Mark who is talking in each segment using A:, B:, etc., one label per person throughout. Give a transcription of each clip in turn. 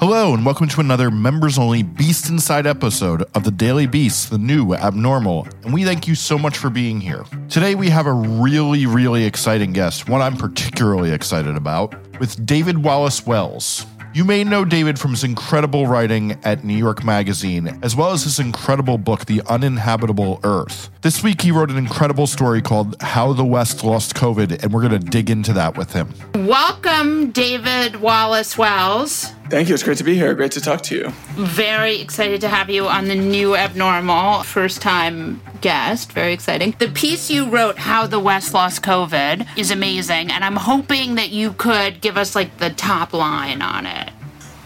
A: Hello, and welcome to another members only Beast Inside episode of the Daily Beast, the new abnormal. And we thank you so much for being here. Today, we have a really, really exciting guest, one I'm particularly excited about, with David Wallace Wells. You may know David from his incredible writing at New York Magazine, as well as his incredible book, The Uninhabitable Earth. This week, he wrote an incredible story called How the West Lost COVID, and we're going to dig into that with him.
B: Welcome, David Wallace Wells.
C: Thank you. It's great to be here. Great to talk to you.
B: Very excited to have you on the new abnormal first time guest. Very exciting. The piece you wrote, How the West Lost COVID, is amazing. And I'm hoping that you could give us like the top line on it.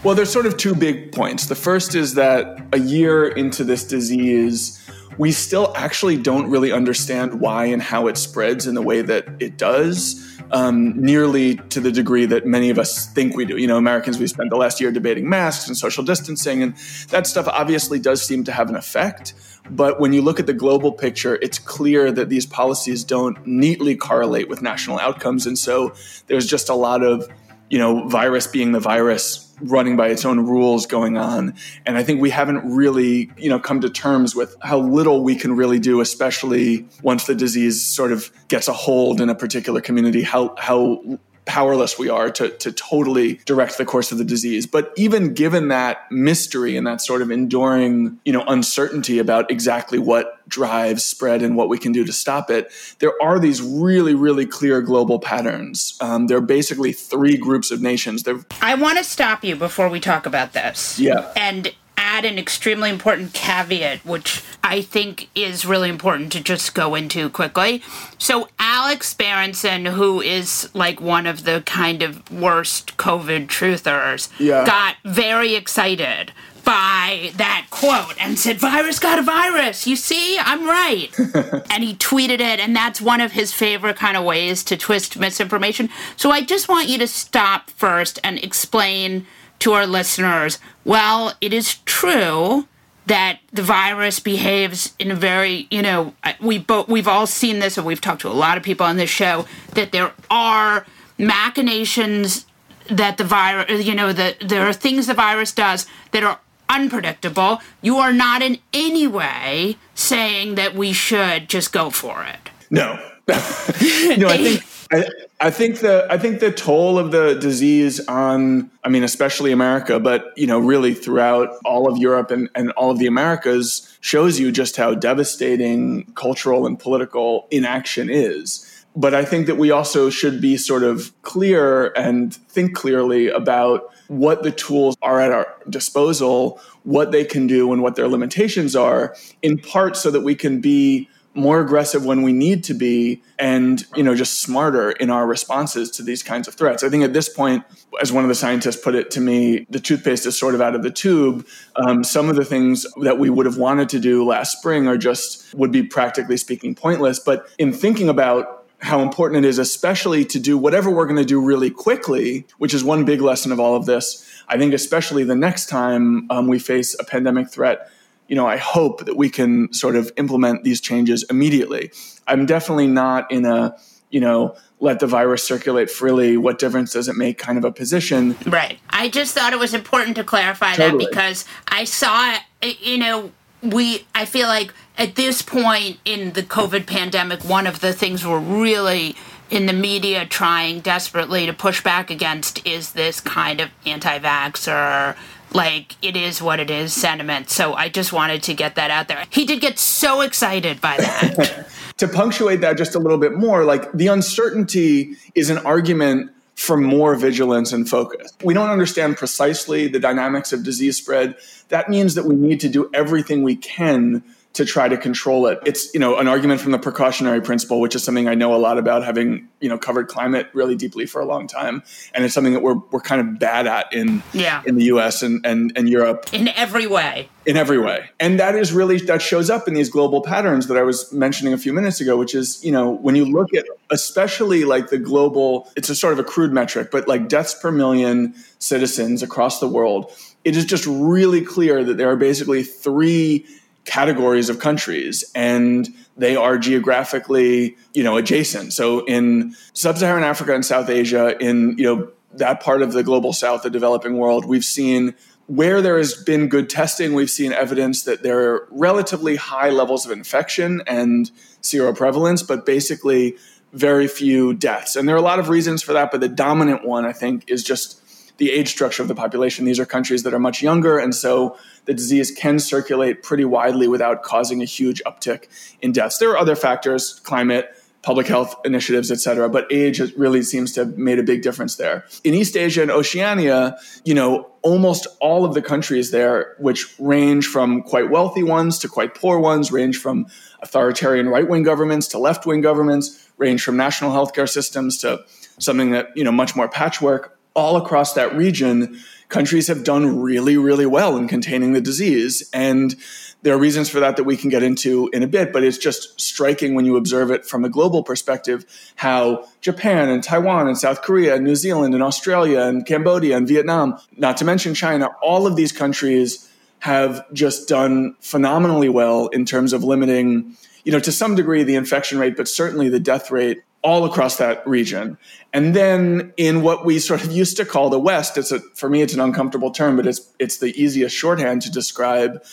C: Well, there's sort of two big points. The first is that a year into this disease, we still actually don't really understand why and how it spreads in the way that it does um, nearly to the degree that many of us think we do. You know, Americans, we spent the last year debating masks and social distancing, and that stuff obviously does seem to have an effect. But when you look at the global picture, it's clear that these policies don't neatly correlate with national outcomes. And so there's just a lot of, you know, virus being the virus running by its own rules going on. And I think we haven't really, you know, come to terms with how little we can really do, especially once the disease sort of gets a hold in a particular community, how, how powerless we are to, to totally direct the course of the disease. But even given that mystery and that sort of enduring, you know, uncertainty about exactly what drives spread and what we can do to stop it, there are these really, really clear global patterns. Um, there are basically three groups of nations. They're-
B: I want to stop you before we talk about this.
C: Yeah.
B: And add an extremely important caveat, which I think is really important to just go into quickly. So, Alex Berenson, who is like one of the kind of worst COVID truthers,
C: Yeah.
B: got very excited by that quote and said, Virus got a virus. You see, I'm right. and he tweeted it, and that's one of his favorite kind of ways to twist misinformation. So I just want you to stop first and explain to our listeners well, it is true that the virus behaves in a very, you know, we both we've all seen this and we've talked to a lot of people on this show that there are machinations that the virus, you know, that there are things the virus does that are unpredictable. You are not in any way saying that we should just go for it.
C: No. no, I think I, I think the I think the toll of the disease on I mean especially America, but you know really throughout all of Europe and, and all of the Americas shows you just how devastating cultural and political inaction is. But I think that we also should be sort of clear and think clearly about what the tools are at our disposal, what they can do, and what their limitations are, in part so that we can be more aggressive when we need to be and you know just smarter in our responses to these kinds of threats. I think at this point as one of the scientists put it to me the toothpaste is sort of out of the tube. Um, some of the things that we would have wanted to do last spring are just would be practically speaking pointless. But in thinking about how important it is especially to do whatever we're going to do really quickly which is one big lesson of all of this i think especially the next time um, we face a pandemic threat you know, I hope that we can sort of implement these changes immediately. I'm definitely not in a, you know, let the virus circulate freely. What difference does it make kind of a position?
B: Right. I just thought it was important to clarify
C: Totally.
B: that because I saw, you know, we, I feel like at this point in the COVID pandemic, one of the things we're really in the media trying desperately to push back against is this kind of anti vaxxer, like it is what it is sentiment. So I just wanted to get that out there. He did get so excited by that.
C: to punctuate that just a little bit more, like the uncertainty is an argument for more vigilance and focus. We don't understand precisely the dynamics of disease spread. That means that we need to do everything we can to try to control it. It's, you know, an argument from the precautionary principle, which is something I know a lot about having, you know, covered climate really deeply for a long time. And it's something that we're, we're kind of bad at in,
B: yeah.
C: in the US and, and, and Europe.
B: In every way.
C: In every way. And that is really, that shows up in these global patterns that I was mentioning a few minutes ago, which is, you know, when you look at especially like the global, it's a sort of a crude metric, but like deaths per million citizens across the world, it is just really clear that there are basically three categories of countries and they are geographically you know adjacent. So in sub-saharan africa and south asia in you know that part of the global south the developing world we've seen where there has been good testing we've seen evidence that there are relatively high levels of infection and seroprevalence but basically very few deaths. And there are a lot of reasons for that but the dominant one i think is just the age structure of the population. These are countries that are much younger, and so the disease can circulate pretty widely without causing a huge uptick in deaths. There are other factors, climate, public health initiatives, et cetera, but age really seems to have made a big difference there. In East Asia and Oceania, you know, almost all of the countries there, which range from quite wealthy ones to quite poor ones, range from authoritarian right-wing governments to left-wing governments, range from national healthcare systems to something that, you know, much more patchwork all across that region, countries have done really, really well in containing the disease. And there are reasons for that that we can get into in a bit, but it's just striking when you observe it from a global perspective how Japan and Taiwan and South Korea and New Zealand and Australia and Cambodia and Vietnam, not to mention China, all of these countries have just done phenomenally well in terms of limiting, you know, to some degree the infection rate, but certainly the death rate all across that region. And then in what we sort of used to call the West, it's a, for me, it's an uncomfortable term, but it's, it's the easiest shorthand to describe,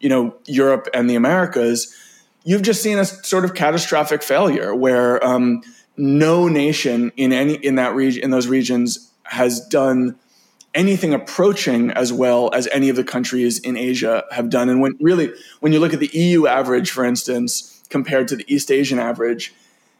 C: you know, Europe and the Americas. You've just seen a sort of catastrophic failure where um, no nation in any in that region in those regions has done anything approaching as well as any of the countries in Asia have done. And when really, when you look at the EU average, for instance, compared to the East Asian average,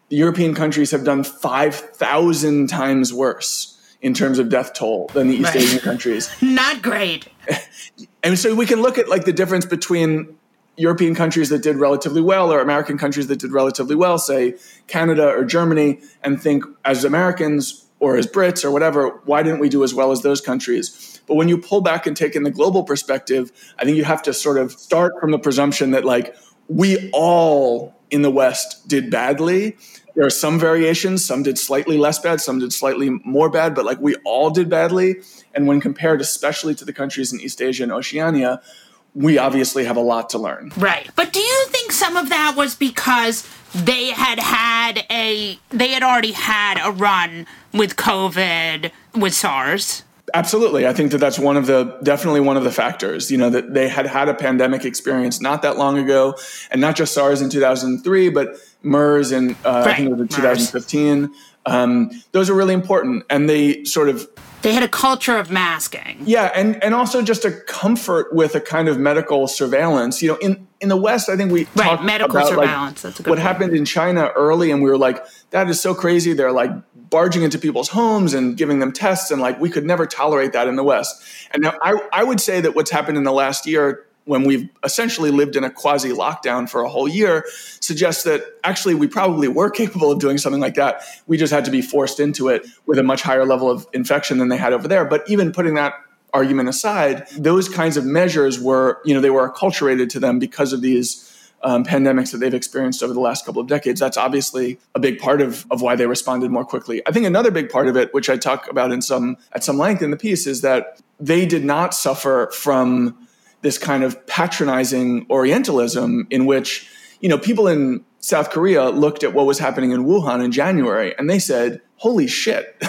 C: the European countries have done 5,000 times worse in terms of death toll than the East right. Asian countries.
B: Not great.
C: and so we can look at like the difference between European countries that did relatively well or American countries that did relatively well, say Canada or Germany, and think as Americans or as Brits or whatever, why didn't we do as well as those countries? But when you pull back and take in the global perspective, I think you have to sort of start from the presumption that like we all in the West did badly. There are some variations. Some did slightly less bad, some did slightly more bad, but like we all did badly. And when compared, especially to the countries in East Asia and Oceania, we obviously have a lot to learn.
B: Right. But do you think some of that was because they had had a, they had already had a run with COVID with SARS?
C: Absolutely. I think that that's one of the definitely one of the factors, you know, that they had had a pandemic experience not that long ago and not just SARS in 2003, but MERS in, uh, right. I think it was in 2015. Um, those are really important. And they sort of
B: they had a culture of masking.
C: Yeah, and and also just a comfort with a kind of medical surveillance. You know, in in the West, I think we
B: right medical
C: about,
B: surveillance.
C: Like,
B: That's
C: what
B: point.
C: happened in China early, and we were like, that is so crazy. They're like barging into people's homes and giving them tests, and like we could never tolerate that in the West. And now I I would say that what's happened in the last year when we've essentially lived in a quasi lockdown for a whole year suggests that actually we probably were capable of doing something like that. We just had to be forced into it with a much higher level of infection than they had over there. But even putting that argument aside, those kinds of measures were, you know, they were acculturated to them because of these um, pandemics that they've experienced over the last couple of decades. That's obviously a big part of, of why they responded more quickly. I think another big part of it, which I talk about in some at some length in the piece, is that they did not suffer from this kind of patronizing Orientalism in which, you know, people in South Korea looked at what was happening in Wuhan in January and they said, holy shit,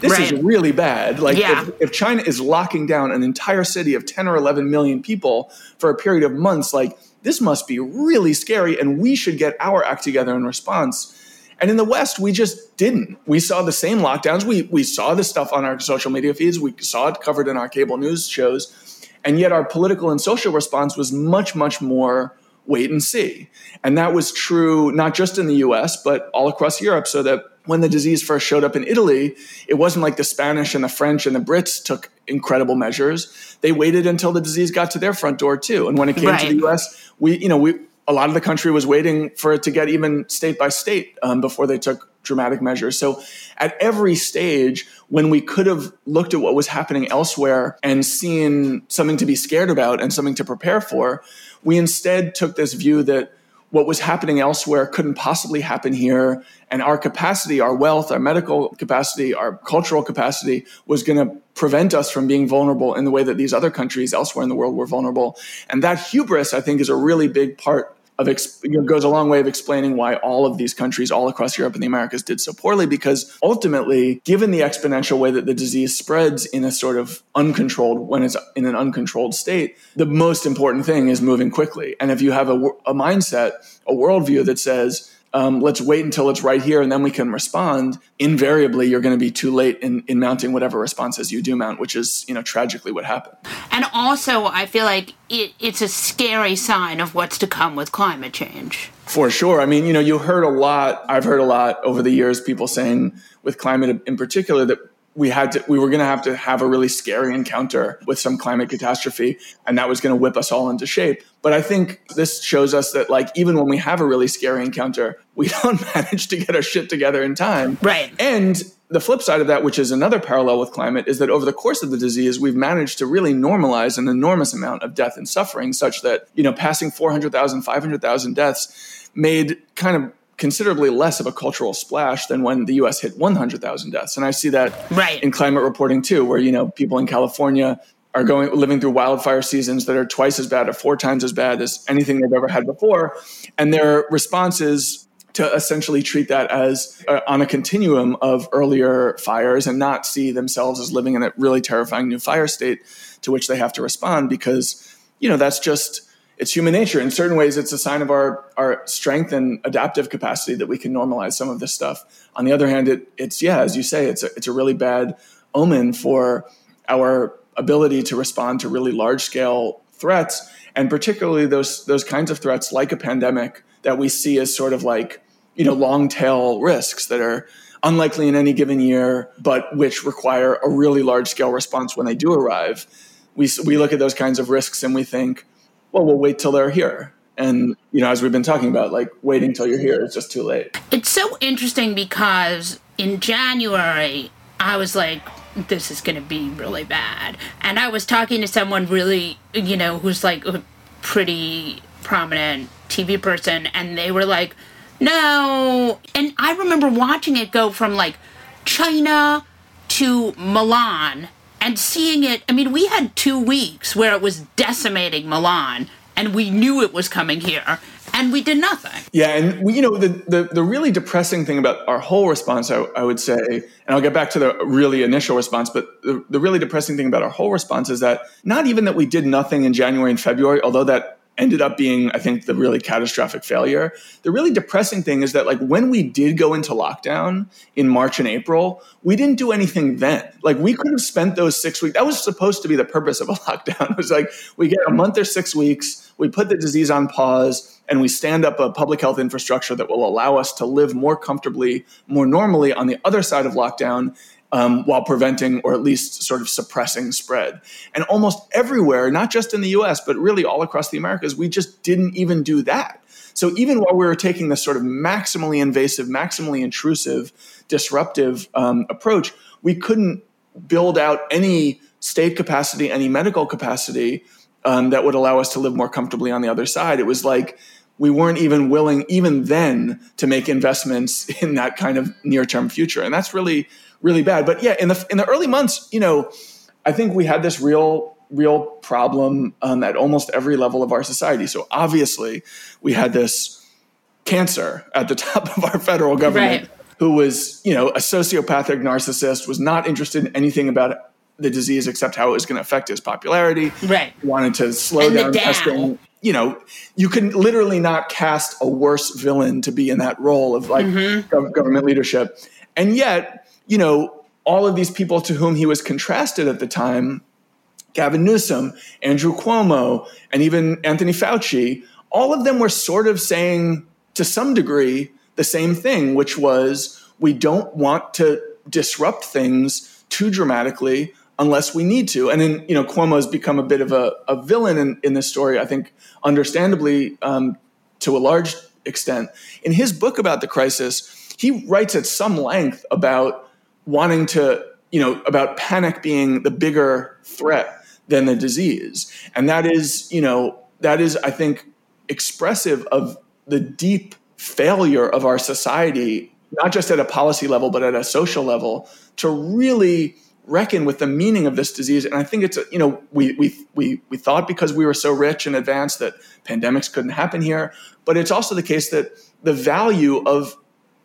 C: this right. is really bad. Like, yeah. if, if China is locking down an entire city of 10 or 11 million people for a period of months, like, this must be really scary and we should get our act together in response. And in the West, we just didn't. We saw the same lockdowns. We, we saw this stuff on our social media feeds. We saw it covered in our cable news shows. And yet our political and social response was much, much more wait and see. And that was true not just in the US, but all across Europe. So that when the disease first showed up in Italy, it wasn't like the Spanish and the French and the Brits took incredible measures. They waited until the disease got to their front door too. And when it came right. to the US, we, you know, we a lot of the country was waiting for it to get even state by state um, before they took dramatic measures. So at every stage, when we could have looked at what was happening elsewhere and seen something to be scared about and something to prepare for, we instead took this view that what was happening elsewhere couldn't possibly happen here. And our capacity, our wealth, our medical capacity, our cultural capacity was going to prevent us from being vulnerable in the way that these other countries elsewhere in the world were vulnerable. And that hubris, I think, is a really big part of you know, goes a long way of explaining why all of these countries all across Europe and the Americas did so poorly because ultimately given the exponential way that the disease spreads in a sort of uncontrolled when it's in an uncontrolled state the most important thing is moving quickly. And if you have a, a mindset a worldview that says um, let's wait until it's right here and then we can respond. Invariably you're going to be too late in, in mounting whatever responses you do mount which is you know tragically what happened.
B: And also i feel like it, it's a scary sign of what's to come with climate change.
C: For sure. I mean you know you heard a lot i've heard a lot over the years people saying with climate in particular that we had to we were going to have to have a really scary encounter with some climate catastrophe and that was going to whip us all into shape. But i think this shows us that like even when we have a really scary encounter we don't manage to get our shit together in time.
B: Right.
C: And the flip side of that which is another parallel with climate is that over the course of the disease we've managed to really normalize an enormous amount of death and suffering such that you know passing 400,000 500,000 deaths made kind of considerably less of a cultural splash than when the US hit 100,000 deaths. And I see that
B: right.
C: in climate reporting too, where, you know, people in California are going living through wildfire seasons that are twice as bad or four times as bad as anything they've ever had before. And their response is to essentially treat that as uh, on a continuum of earlier fires and not see themselves as living in a really terrifying new fire state to which they have to respond because, you know, that's just it's human nature. In certain ways, it's a sign of our our strength and adaptive capacity that we can normalize some of this stuff. On the other hand, it, it's yeah, as you say, it's a, it's a really bad omen for our ability to respond to really large scale threats, and particularly those those kinds of threats like a pandemic that we see as sort of like you know long tail risks that are unlikely in any given year, but which require a really large scale response when they do arrive. We, we look at those kinds of risks and we think, well, we'll wait till they're here. And, you know, as we've been talking about, like waiting till you're here is just too late.
B: It's so interesting because in January, I was like, this is going to be really bad. And I was talking to someone really, you know, who's like a pretty prominent TV person, and they were like, no. And I remember watching it go from like China to Milan and seeing it, I mean, we had two weeks where it was decimating Milan, and we knew it was coming here, and we did nothing.
C: Yeah, and we, you know, the, the, the really depressing thing about our whole response, I, I, would say, and I'll get back to the really initial response, but the, the really depressing thing about our whole response is that not even that we did nothing in January and February, although that ended up being, I think, the really catastrophic failure. The really depressing thing is that, like, when we did go into lockdown in March and April, we didn't do anything then. Like, we could have spent those six weeks. That was supposed to be the purpose of a lockdown. It was like we get a month or six weeks, we put the disease on pause, and we stand up a public health infrastructure that will allow us to live more comfortably, more normally on the other side of lockdown um, while preventing or at least sort of suppressing spread. And almost everywhere, not just in the US, but really all across the Americas, we just didn't even do that. So even while we were taking this sort of maximally invasive, maximally intrusive, disruptive um, approach, we couldn't build out any state capacity, any medical capacity um, that would allow us to live more comfortably on the other side. It was like we weren't even willing, even then, to make investments in that kind of near term future. And that's really really bad. But yeah, in the in the early months, you know, I think we had this real real problem um, at almost every level of our society. So obviously, we had this cancer at the top of our federal government. Right. Who was, you know, a sociopathic narcissist, was not interested in anything about the disease except how it was going to affect his popularity.
B: Right.
C: Wanted to slow and down testing. You know, you can literally not cast a worse villain to be in that role of like mm-hmm. government leadership. And yet, you know, all of these people to whom he was contrasted at the time, Gavin Newsom, Andrew Cuomo, and even Anthony Fauci, all of them were sort of saying to some degree the same thing, which was we don't want to disrupt things too dramatically unless we need to. And then, you know, Cuomo has become a bit of a, a villain in, in this story, I think, understandably, um, to a large extent. In his book about the crisis, he writes at some length about wanting to, you know, about panic being the bigger threat than the disease. And that is, you know, that is, I think, expressive of the deep failure of our society, not just at a policy level, but at a social level, to really reckon with the meaning of this disease. And I think it's, you know, we, we, we, we thought because we were so rich and advanced that pandemics couldn't happen here. But it's also the case that the value of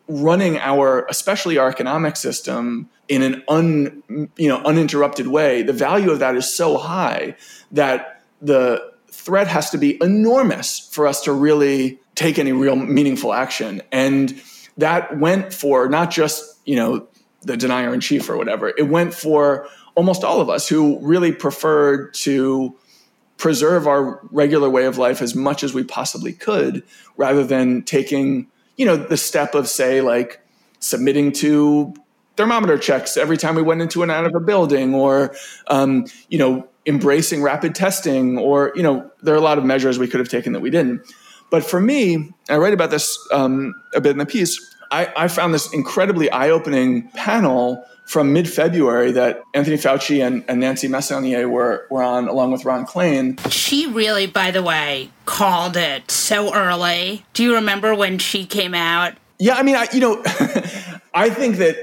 C: running our, especially our economic system in an un, you know, uninterrupted way, the value of that is so high that the threat has to be enormous for us to really take any real meaningful action. And that went for not just, you know, the denier in chief or whatever. It went for almost all of us who really preferred to preserve our regular way of life as much as we possibly could rather than taking, you know, the step of say like submitting to thermometer checks every time we went into and out of a building or um, you know embracing rapid testing or you know there are a lot of measures we could have taken that we didn't but for me i write about this um, a bit in the piece I, I found this incredibly eye-opening panel from mid-February that Anthony Fauci and, and, Nancy Messonnier were, were on, along with Ron Klain.
B: She really, by the way, called it so early. Do you remember when she came out?
C: Yeah, I mean, I, you know, I think that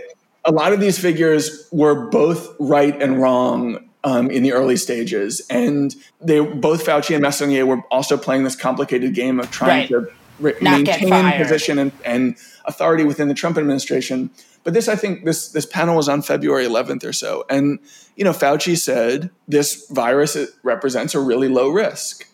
C: a lot of these figures were both right and wrong um, in the early stages, and they both Fauci and Messonnier were also playing this complicated game of trying right. to re- maintain position and, and authority within the Trump administration. But this, I think, this this panel was on February 11th or so, and you know, Fauci said this virus represents a really low risk.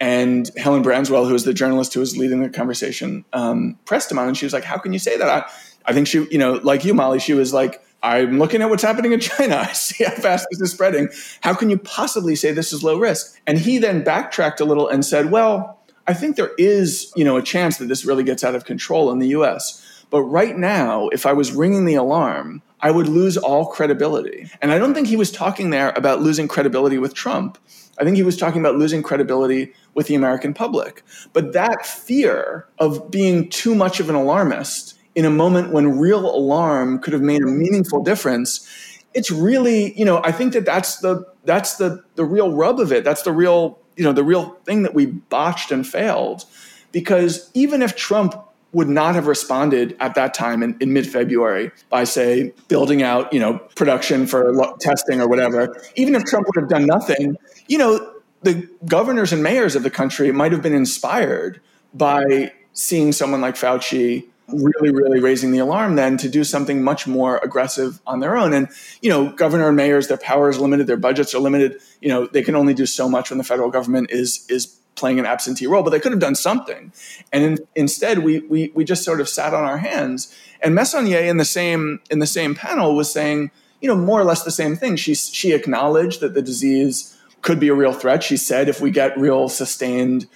C: And Helen Branswell, who was the journalist who was leading the conversation, um, pressed him on, and she was like, "How can you say that?" I, I think she, you know, like you, Molly, she was like, I'm looking at what's happening in China. I see how fast this is spreading. How can you possibly say this is low risk? And he then backtracked a little and said, well, I think there is, you know, a chance that this really gets out of control in the US. But right now, if I was ringing the alarm, I would lose all credibility. And I don't think he was talking there about losing credibility with Trump. I think he was talking about losing credibility with the American public. But that fear of being too much of an alarmist in a moment when real alarm could have made a meaningful difference it's really you know i think that that's the that's the the real rub of it that's the real you know the real thing that we botched and failed. Because even if trump would not have responded at that time in, in mid-february by say building out you know production for lo- testing or whatever even if trump would have done nothing you know the governors and mayors of the country might have been inspired by seeing someone like fauci really, really raising the alarm then to do something much more aggressive on their own. And, you know, governor and mayors, their power is limited, their budgets are limited. You know, they can only do so much when the federal government is is playing an absentee role, but they could have done something. And in, instead, we, we we just sort of sat on our hands. And Messonnier in the same in the same panel was saying, you know, more or less the same thing. She she acknowledged that the disease could be a real threat. She said if we get real sustained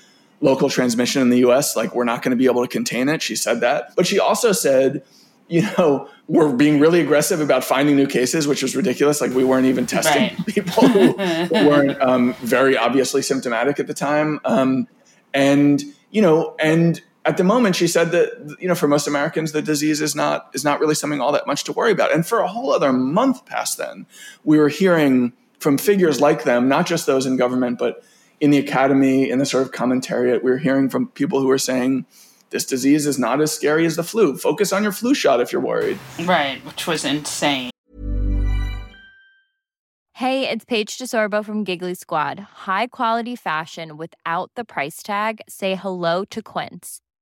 C: local transmission in the US, like we're not going to be able to contain it. She said that. But she also said, you know, we're being really aggressive about finding new cases, which was ridiculous. Like we weren't even testing right. people who weren't um, very obviously symptomatic at the time. Um, and, you know, and at the moment she said that you know for most americans the disease is not is not really something all that much to worry about and for a whole other month past then we were hearing from figures like them not just those in government but in the academy, in the sort of commentariat, we are hearing from people who are saying this disease is not as scary as the flu. Focus on your flu shot if you're worried.
B: Right, which was insane.
D: Hey, it's Paige DeSorbo from Giggly Squad. High quality fashion without the price tag. Say hello to Quince.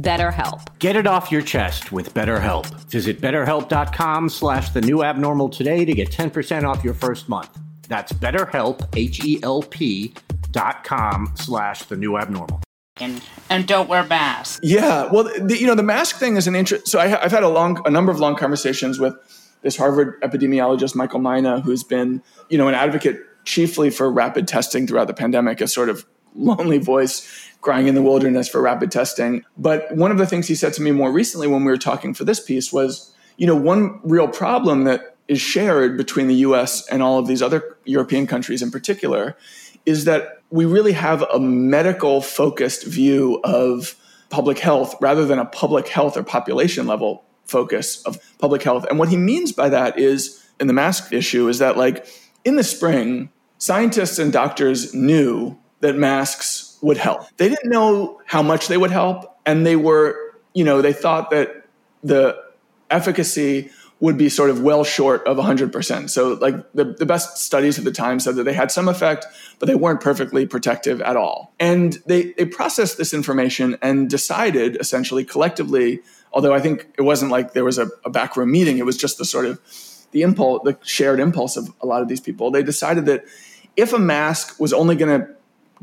E: BetterHelp.
F: Get it off your chest with BetterHelp. Visit betterhelp.com slash the new abnormal today to get 10% off your first month. That's betterhelp, H-E-L-P dot com slash the new abnormal.
B: And, and don't wear masks.
C: Yeah, well, the, you know, the mask thing is an interest. So I, have had a long, a number of long conversations with this Harvard epidemiologist, Michael Mina, who's been, you know, an advocate chiefly for rapid testing throughout the pandemic, a sort of lonely voice crying in the wilderness for rapid testing. But one of the things he said to me more recently when we were talking for this piece was, you know, one real problem that is shared between the US and all of these other European countries in particular is that we really have a medical focused view of public health rather than a public health or population level focus of public health. And what he means by that is in the mask issue is that like in the spring, scientists and doctors knew that masks would help. They didn't know how much they would help and they were, you know, they thought that the efficacy would be sort of well short of 100%. So, like the, the best studies at the time said that they had some effect, but they weren't perfectly protective at all. And they, they processed this information and decided essentially collectively, although I think it wasn't like there was a, a backroom meeting, it was just the sort of the impulse, the shared impulse of a lot of these people. They decided that if a mask was only going to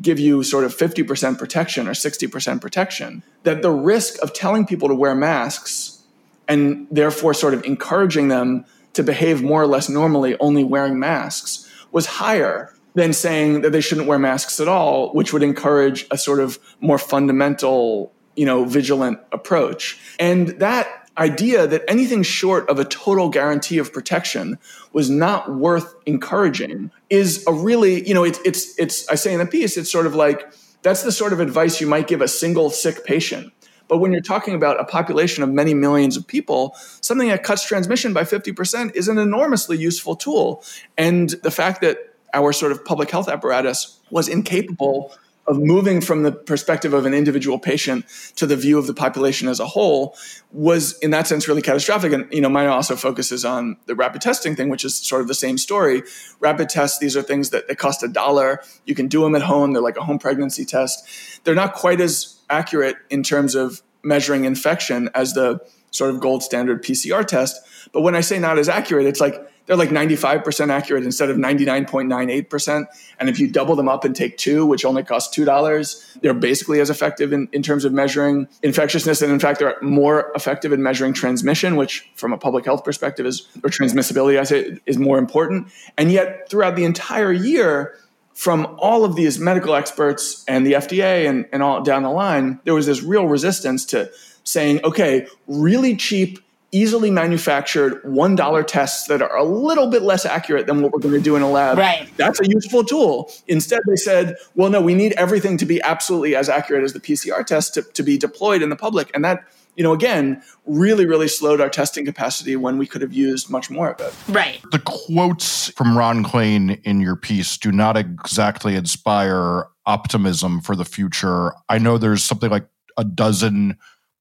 C: give you sort of 50% protection or 60% protection, that the risk of telling people to wear masks and therefore sort of encouraging them to behave more or less normally, only wearing masks, was higher than saying that they shouldn't wear masks at all, which would encourage a sort of more fundamental, you know, vigilant approach. And that idea that anything short of a total guarantee of protection was not worth encouraging is a really, you know, it's it's it's I say in the piece, it's sort of like that's the sort of advice you might give a single sick patient but when you're talking about a population of many millions of people, something that cuts transmission by 50% is an enormously useful tool. And the fact that our sort of public health apparatus was incapable of moving from the perspective of an individual patient to the view of the population as a whole was in that sense really catastrophic. And you know Mina also focuses on the rapid testing thing which is sort of the same story. Rapid tests these are things that they cost a dollar. You can do them at home. They're like a home pregnancy test. They're not quite as accurate in terms of measuring infection as the sort of gold standard PCR test. But when I say not as accurate, it's like they're like 95% accurate instead of 99.98%. And if you double them up and take two, which only costs $2, they're basically as effective in, in terms of measuring infectiousness. And in fact, they're more effective in measuring transmission, which from a public health perspective is, or transmissibility, I say, is more important. And yet throughout the entire year, from all of these medical experts and the FDA and, and all down the line, there was this real resistance to saying, okay, really cheap easily manufactured $1 tests that are a little bit less accurate than what we're going to do in a lab.
B: Right.
C: That's a useful tool. Instead, they said, well, no, we need everything to be absolutely as accurate as the PCR test to, to be deployed in the public. And that, you know, again, really, really slowed our testing capacity when we could have used much more of it.
B: Right.
A: The quotes from Ron Klain in your piece do not exactly inspire optimism for the future. I know there's something like a dozen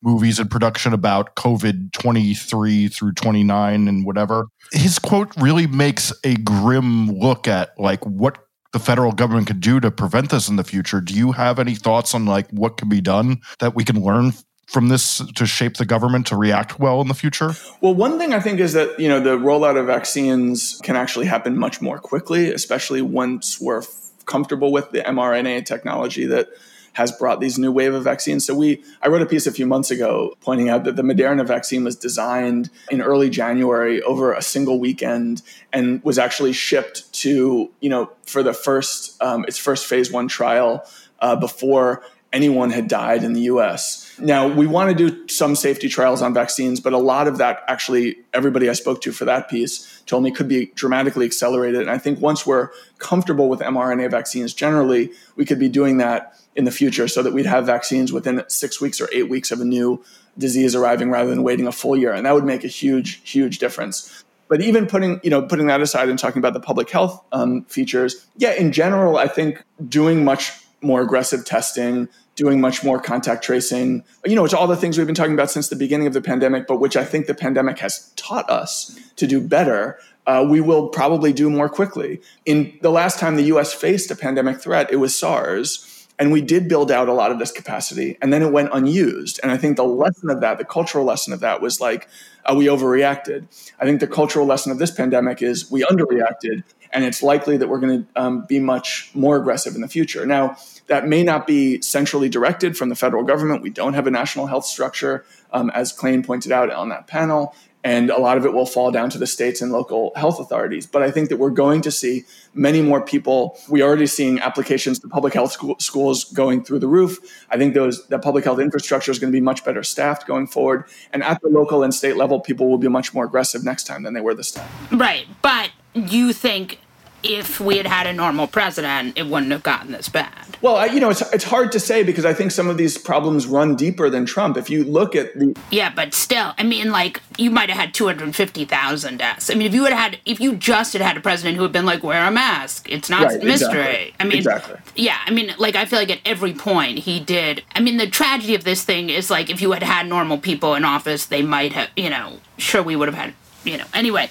A: movies in production about COVID 23 through 29 and whatever. His quote really makes a grim look at like what the federal government could do to prevent this in the future. Do you have any thoughts on like what can be done that we can learn from this to shape the government to react well in the future?
C: Well, one thing I think is that, you know, the rollout of vaccines can actually happen much more quickly, especially once we're comfortable with the mRNA technology that has brought these new wave of vaccines. So we, I wrote a piece a few months ago pointing out that the Moderna vaccine was designed in early January over a single weekend and was actually shipped to, you know, for the first, um, its first phase one trial uh, before anyone had died in the US. Now, we want to do some safety trials on vaccines, but a lot of that actually, everybody I spoke to for that piece me could be dramatically accelerated. And I think once we're comfortable with mRNA vaccines generally, we could be doing that in the future so that we'd have vaccines within six weeks or eight weeks of a new disease arriving rather than waiting a full year. And that would make a huge, huge difference. But even putting, you know, putting that aside and talking about the public health um, features, yeah, in general, I think doing much more aggressive testing, doing much more contact tracing, you know, it's all the things we've been talking about since the beginning of the pandemic, but which I think the pandemic has taught us to do better. Uh, we will probably do more quickly. In the last time the US faced a pandemic threat, it was SARS and we did build out a lot of this capacity, and then it went unused. And I think the lesson of that, the cultural lesson of that, was like uh, we overreacted. I think the cultural lesson of this pandemic is we underreacted, and it's likely that we're going to um, be much more aggressive in the future. Now, that may not be centrally directed from the federal government. We don't have a national health structure, um, as Klain pointed out on that panel and a lot of it will fall down to the states and local health authorities. But I think that we're going to see many more people. We are already seeing applications to public health school, schools going through the roof. I think those public health infrastructure is going to be much better staffed going forward. And at the local and state level, people will be much more aggressive next time than they were this time.
B: Right, but you think if we had had a normal president, it wouldn't have gotten this bad.
C: Well, I, you know, it's, it's hard to say because I think some of these problems run deeper than Trump. If you look at the
B: yeah, but still, I mean, like you might have had two hundred fifty thousand deaths. I mean, if you had had, if you just had had a president who had been like, wear a mask, it's not
C: Right,
B: a mystery.
C: exactly.
B: I mean,
C: Exactly.
B: yeah, I mean, like I feel like at every point he did. I mean, the tragedy of this thing is like if you had had normal people in office, they might have, you know, sure we would have had, you know. Anyway,